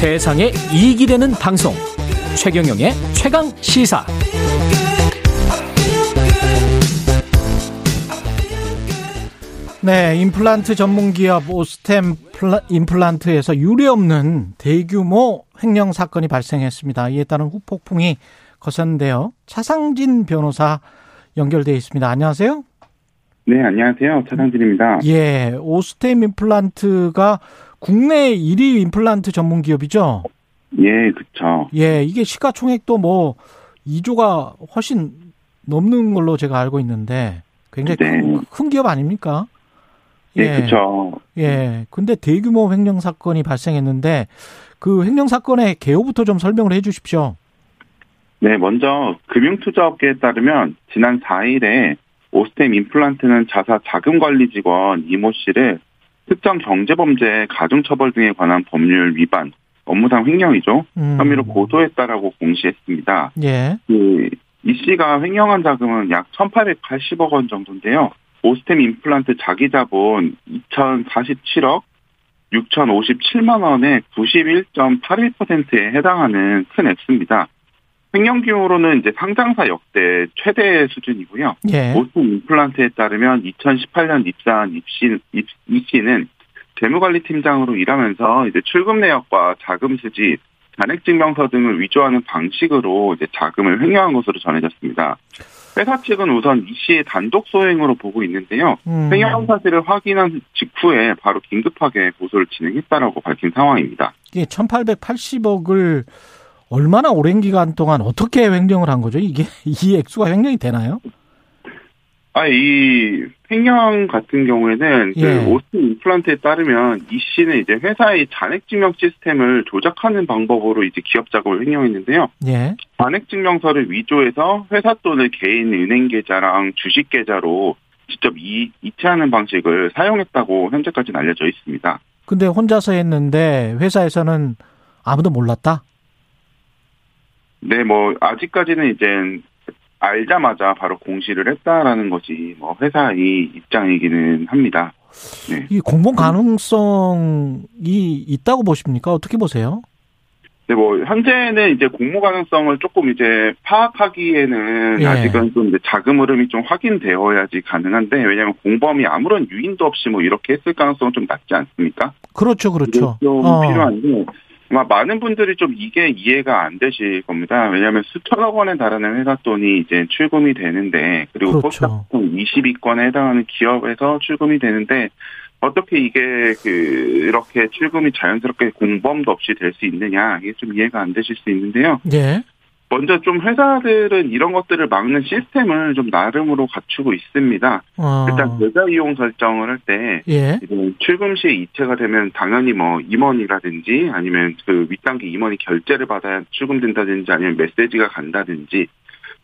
세상에 이익이 되는 방송 최경영의 최강 시사 네, 임플란트 전문 기업 오스템 임플란트에서 유례 없는 대규모 횡령 사건이 발생했습니다. 이에 따른 후폭풍이 거센데요. 차상진 변호사 연결돼 있습니다. 안녕하세요. 네, 안녕하세요. 차상진입니다. 예, 오스템 임플란트가 국내 1위 임플란트 전문 기업이죠? 예, 그렇죠. 예, 이게 시가총액도 뭐 2조가 훨씬 넘는 걸로 제가 알고 있는데 굉장히 네. 큰, 큰 기업 아닙니까? 예, 네, 그렇죠. 예. 근데 대규모 횡령 사건이 발생했는데 그 횡령 사건의 개요부터 좀 설명을 해 주십시오. 네, 먼저 금융투자업계에 따르면 지난 4일에 오스템 임플란트는 자사 자금관리 직원 이모 씨를 특정 경제범죄 가중처벌 등에 관한 법률 위반, 업무상 횡령이죠. 음. 혐의로 고소했다라고 공시했습니다. 예. 그, 이 씨가 횡령한 자금은 약 1,880억 원 정도인데요. 오스템 임플란트 자기 자본 2,047억 6,057만 원의 91.81%에 해당하는 큰 액수입니다. 횡령 규모로는 이제 상장사 역대 최대 수준이고요. 예. 오스템 임플란트에 따르면 2018년 입사한 입시, 입, 이 씨는 재무관리팀장으로 일하면서 이제 출금 내역과 자금 수집, 잔액 증명서 등을 위조하는 방식으로 이제 자금을 횡령한 것으로 전해졌습니다. 회사 측은 우선 이 씨의 단독 소행으로 보고 있는데요. 음. 횡령 사실을 확인한 직후에 바로 긴급하게 고소를 진행했다라고 밝힌 상황입니다. 이게 1,880억을 얼마나 오랜 기간 동안 어떻게 횡령을 한 거죠? 이게 이 액수가 횡령이 되나요? 아, 이 횡령 같은 경우에는 그 예. 그 오스틴 임플란트에 따르면 이 씨는 이제 회사의 잔액 증명 시스템을 조작하는 방법으로 이제 기업 자금을 횡령했는데요. 예. 잔액 증명서를 위조해서 회사 돈을 개인 은행 계좌랑 주식 계좌로 직접 이, 이체하는 방식을 사용했다고 현재까지는 알려져 있습니다. 근데 혼자서 했는데 회사에서는 아무도 몰랐다? 네, 뭐 아직까지는 이제 알자마자 바로 공시를 했다라는 것이 뭐 회사의 입장이기는 합니다. 네. 이 공범 가능성이 있다고 보십니까? 어떻게 보세요? 네, 뭐 현재는 이제 공모 가능성을 조금 이제 파악하기에는 예. 아직은 좀 이제 자금 흐름이 좀 확인되어야지 가능한데 왜냐하면 공범이 아무런 유인도 없이 뭐 이렇게 했을 가능성은 좀 낮지 않습니까? 그렇죠, 그렇죠. 좀 어. 필요한데 아마 많은 분들이 좀 이게 이해가 안 되실 겁니다. 왜냐하면 수천억 원에 달하는 회사 돈이 이제 출금이 되는데 그리고 그렇죠. 22건에 해당하는 기업에서 출금이 되는데 어떻게 이게 그 이렇게 출금이 자연스럽게 공범도 없이 될 수 있느냐 이게 좀 이해가 안 되실 수 있는데요. 예. 먼저 좀 회사들은 이런 것들을 막는 시스템을 좀 나름으로 갖추고 있습니다. 어. 일단 계좌 이용 설정을 할때 예. 출금 시에 이체가 되면 당연히 뭐 임원이라든지 아니면 그 윗단계 임원이 결제를 받아야 출금된다든지 아니면 메시지가 간다든지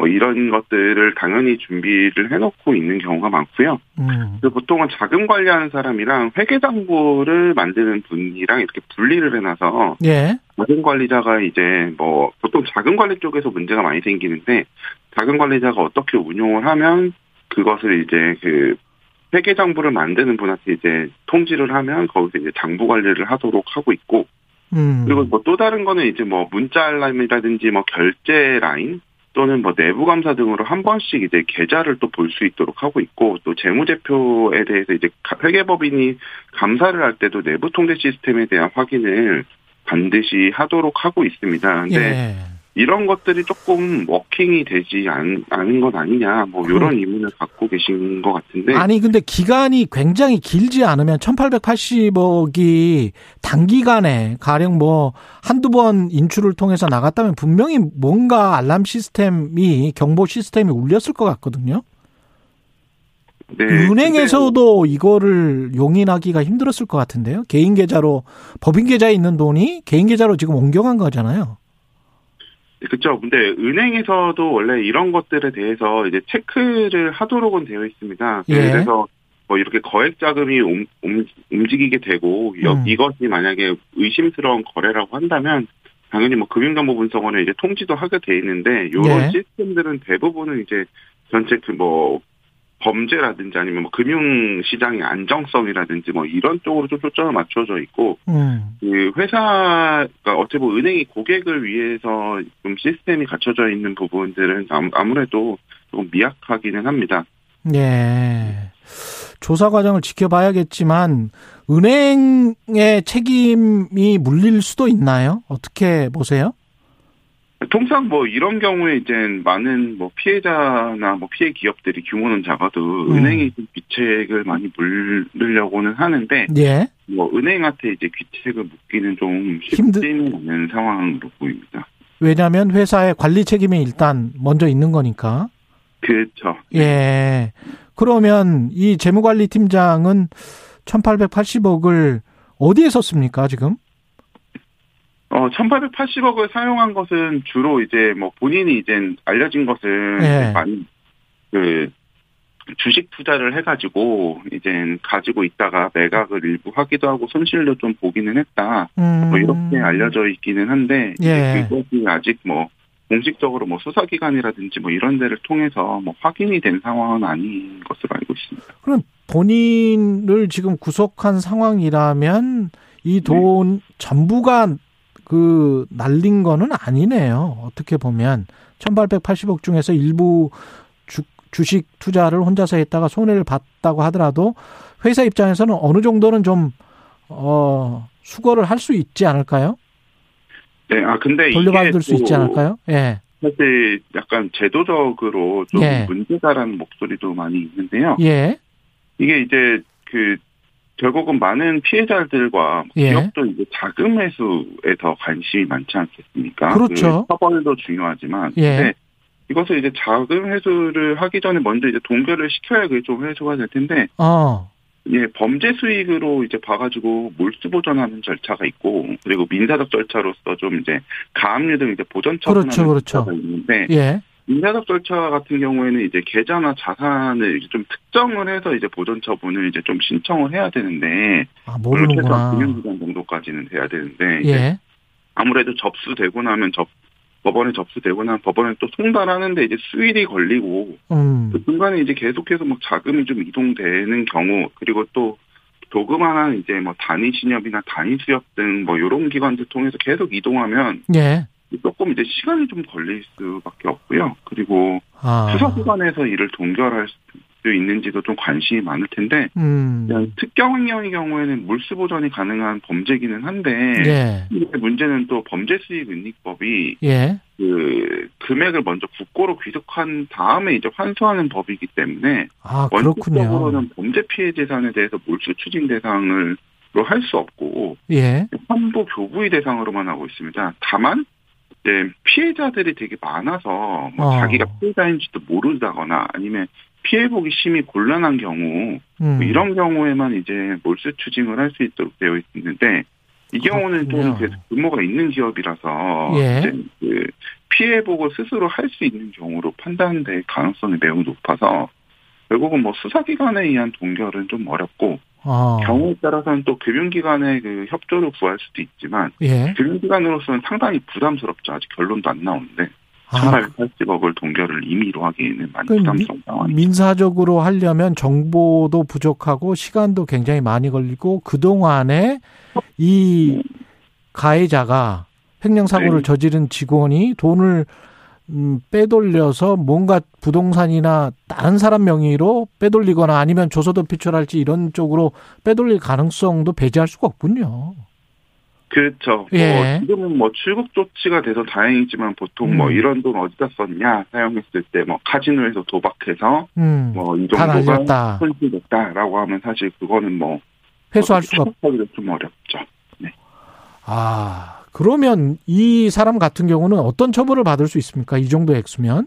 뭐 이런 것들을 당연히 준비를 해놓고 있는 경우가 많고요. 음. 보통은 자금 관리하는 사람이랑 회계장부를 만드는 분이랑 이렇게 분리를 해놔서 예. 자금 관리자가 이제 뭐 보통 자금 관리 쪽에서 문제가 많이 생기는데 자금 관리자가 어떻게 운용을 하면 그것을 이제 그 회계 장부를 만드는 분한테 이제 통지를 하면 거기서 이제 장부 관리를 하도록 하고 있고 음. 그리고 뭐 또 다른 거는 이제 뭐 문자 알람이라든지 뭐 결제 라인 또는 뭐 내부 감사 등으로 한 번씩 이제 계좌를 또 볼 수 있도록 하고 있고 또 재무제표에 대해서 이제 회계법인이 감사를 할 때도 내부 통제 시스템에 대한 확인을 반드시 하도록 하고 있습니다. 근데 예. 이런 것들이 조금 워킹이 되지 않, 않은 것 아니냐, 뭐, 이런 의문을 갖고 계신 것 같은데. 아니, 근데 기간이 굉장히 길지 않으면 1880억이 단기간에 가령 뭐, 한두 번 인출을 통해서 나갔다면 분명히 뭔가 알람 시스템이, 경보 시스템이 울렸을 것 같거든요. 네, 은행에서도 이거를 용인하기가 힘들었을 것 같은데요. 개인 계좌로, 법인 계좌에 있는 돈이 개인 계좌로 지금 옮겨간 거잖아요. 그렇죠. 근데 은행에서도 원래 이런 것들에 대해서 이제 체크를 하도록은 되어 있습니다. 예. 그래서 뭐 이렇게 거액 자금이 움, 움직이게 되고 음. 이것이 만약에 의심스러운 거래라고 한다면 당연히 뭐 금융정보분석원에 이제 통지도 하게 돼 있는데 이런 예. 시스템들은 대부분은 이제 전체 그 뭐 범죄라든지 아니면 뭐 금융 시장의 안정성이라든지 뭐 이런 쪽으로 좀 초점을 맞춰져 있고 음. 그 회사가 어차피 뭐 은행이 고객을 위해서 좀 시스템이 갖춰져 있는 부분들은 아무- 아무래도 조금 미약하기는 합니다. 예. 조사 과정을 지켜봐야겠지만 은행의 책임이 물릴 수도 있나요? 어떻게 보세요? 통상 뭐 이런 경우에 이제 많은 뭐 피해자나 뭐 피해 기업들이 규모는 작아도 음. 은행이 좀 귀책을 많이 물으려고는 하는데 예. 뭐 은행한테 이제 귀책을 묻기는 좀 쉽지는 않은 상황으로 보입니다. 왜냐하면 회사의 관리 책임이 일단 먼저 있는 거니까. 그렇죠. 예. 그러면 이 재무관리 팀장은 1880억을 어디에 썼습니까, 지금? 어, 1880억을 사용한 것은 주로 이제 뭐 본인이 이제 알려진 것은 예. 이제 많이 그 주식 투자를 해가지고 이제 가지고 있다가 매각을 일부 하기도 하고 손실도 좀 보기는 했다. 음. 뭐 이렇게 알려져 있기는 한데 예. 그것이 아직 뭐 공식적으로 뭐 수사기관이라든지 뭐 이런 데를 통해서 뭐 확인이 된 상황은 아닌 것으로 알고 있습니다. 그럼 본인을 지금 구속한 상황이라면 이 돈 전부가 그 날린 거는 아니네요. 어떻게 보면 1880억 중에서 일부 주, 주식 투자를 혼자서 했다가 손해를 봤다고 하더라도 회사 입장에서는 어느 정도는 좀 어, 수거를 할 수 있지 않을까요? 네, 아 근데 돌려받을 수 있지 또 않을까요? 예. 사실 약간 제도적으로 좀 예. 문제다라는 목소리도 많이 있는데요. 예. 이게 이제 그 결국은 많은 피해자들과 예. 기업도 이제 자금 회수에 더 관심이 많지 않겠습니까? 그렇죠. 그 처벌도 중요하지만 예. 근데 이것을 이제 자금 회수를 하기 전에 먼저 이제 동결을 시켜야 그게 좀 회수가 될 텐데 어. 예, 범죄 수익으로 이제 봐가지고 몰수 보전하는 절차가 있고 그리고 민사적 절차로서 좀 이제 가압류 등 이제 보전 처분하는 그렇죠, 그렇죠. 절차가 있는데 예. 민사적 절차 같은 경우에는 이제 계좌나 자산을 이제 좀 특정을 해서 이제 보전 처분을 이제 좀 신청을 해야 되는데 아, 모르는구나. 금융기관 정도까지는 돼야 되는데 예. 아무래도 접수되고 나면 접 법원에 접수되고 나면 법원에 또 송달하는데 이제 수일이 걸리고 음. 그 중간에 이제 계속해서 막 자금이 좀 이동되는 경우 그리고 또 조그마한 이제 뭐 단위 신협이나 단위 수협 등 뭐 이런 기관들 통해서 계속 이동하면 예. 조금 이제 시간이 좀 걸릴 수밖에 없고요. 그리고 아. 수사 기관에서 이를 동결할 수 있는지도 좀 관심이 많을 텐데 음. 특경 횡령의 경우에는 몰수 보전이 가능한 범죄기는 한데 예. 문제는 또 범죄 수익 은닉법이 예. 그 금액을 먼저 국고로 귀속한 다음에 이제 환수하는 법이기 때문에 아. 원칙적으로는 범죄 피해 재산에 대해서 몰수 추징 대상을 할수 없고 예. 환부 교부의 대상으로만 하고 있습니다. 다만 이제 피해자들이 되게 많아서 뭐 어. 자기가 피해자인지도 모르다거나 아니면 피해 보기 심히 곤란한 경우 음. 뭐 이런 경우에만 이제 몰수 추징을 할 수 있도록 되어 있는데 이 경우는 좀 그렇군요. 계속 규모가 있는 기업이라서 예. 이제 그 피해 보고 스스로 할 수 있는 경우로 판단될 가능성이 매우 높아서 결국은 뭐 수사기관에 의한 동결은 좀 어렵고 아. 경우에 따라서는 또 금융기관의 그 협조를 구할 수도 있지만 예. 금융기관으로서는 상당히 부담스럽죠. 아직 결론도 안 나오는데 아, 1880억을 동결을 임의로 하기에는 많이 그 부담스러운 상황이죠. 민사적으로 하려면 정보도 부족하고 시간도 굉장히 많이 걸리고 그동안에 이 가해자가 횡령사고를 네. 저지른 직원이 돈을 음, 빼돌려서 뭔가 부동산이나 다른 사람 명의로 빼돌리거나 아니면 조서도 피출할지 이런 쪽으로 빼돌릴 가능성도 배제할 수가 없군요. 그렇죠. 예. 뭐 지금은 뭐 출국 조치가 돼서 다행이지만 보통 뭐 음. 이런 돈 어디다 썼냐 사용했을 때 뭐 카지노에서 도박해서 음, 뭐이다 정도가. 손실됐다라고 하면 사실 그거는 뭐 회수할 수가 없. 추적하기도 좀 어렵죠. 아, 그러면 이 사람 같은 경우는 어떤 처벌을 받을 수 있습니까? 이 정도 액수면?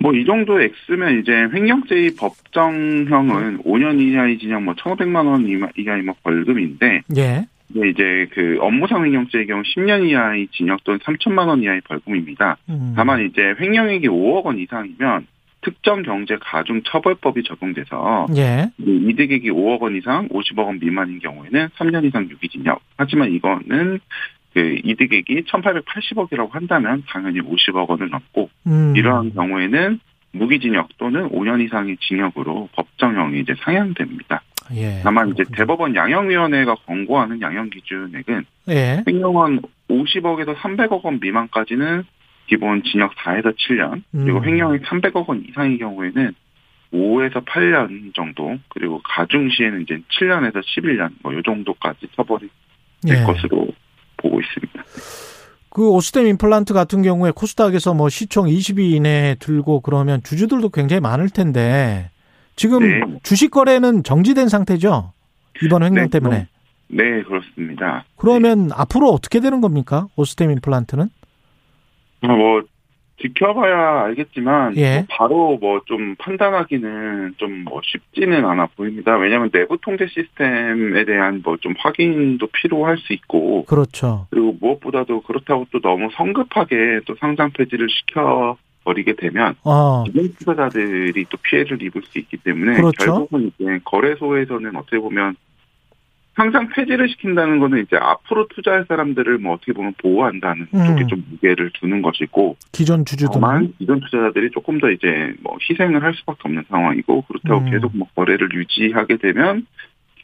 뭐 이 정도 액수면 이제 횡령죄의 법정형은 5년 이하의 징역 뭐 1,500만 원 이하- 이하의 뭐 벌금인데 예. 이제 그 업무상 횡령죄의 경우 10년 이하의 징역 또는 3천만 원 이하의 벌금입니다. 음. 다만 이제 횡령액이 5억 원 이상이면 특정 경제 가중 처벌법이 적용돼서 예. 이 이득액이 5억 원 이상 50억 원 미만인 경우에는 3년 이상 유기징역. 하지만 이거는 그 이득액이 1,880억이라고 한다면 당연히 50억 원을 넘고 음. 이러한 경우에는 무기징역 또는 5년 이상의 징역으로 법정형이 이제 상향됩니다. 예. 다만 이제 대법원 양형위원회가 권고하는 양형 기준액은 예. 횡령한 50억에서 300억 원 미만까지는 기본 징역 4에서 7년, 그리고 음. 횡령이 300억 원 이상의 경우에는 5에서 8년 정도, 그리고 가중 시에는 이제 7년에서 11년, 뭐 요 정도까지 처벌이 될 예. 것으로 보고 있습니다. 그 오스템 임플란트 같은 경우에 코스닥에서 뭐 시총 20위 이내에 들고 그러면 주주들도 굉장히 많을 텐데 지금 네. 주식 거래는 정지된 상태죠? 이번 횡령 네, 때문에. 네, 그렇습니다. 그러면 앞으로 어떻게 되는 겁니까? 오스템 임플란트는? 아, 뭐 지켜봐야 알겠지만 예. 뭐 바로 뭐 좀 판단하기는 좀 뭐 쉽지는 않아 보입니다. 왜냐하면 내부 통제 시스템에 대한 뭐 좀 확인도 필요할 수 있고 그렇죠. 그리고 무엇보다도 그렇다고 또 너무 성급하게 또 상장 폐지를 시켜 버리게 되면 어, 기존 투자자들이 또 피해를 입을 수 있기 때문에 그렇죠. 결국은 이제 거래소에서는 어떻게 보면 상장 폐지를 시킨다는 거는 이제 앞으로 투자할 사람들을 뭐 어떻게 보면 보호한다는 음. 쪽에 좀 무게를 두는 것이고 기존 주주들은. 다만 기존 투자자들이 조금 더 이제 뭐 희생을 할 수밖에 없는 상황이고 그렇다고 음. 계속 뭐 거래를 유지하게 되면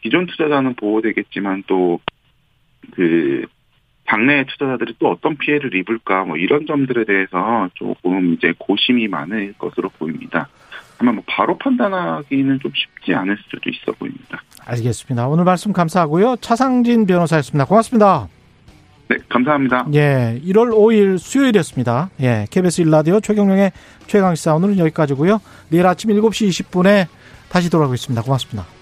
기존 투자자는 보호되겠지만 또그 당내 투자자들이 또 어떤 피해를 입을까 뭐 이런 점들에 대해서 조금 이제 고심이 많을 것으로 보입니다. 다만 뭐 바로 판단하기는 좀 쉽지 않을 수도 있어 보입니다. 알겠습니다. 오늘 말씀 감사하고요. 차상진 변호사였습니다. 고맙습니다. 네, 감사합니다. 예, 1월 5일 수요일이었습니다. 예, KBS 1라디오 최경령의 최강시사 오늘은 여기까지고요. 내일 아침 7시 20분에 다시 돌아오겠습니다. 고맙습니다.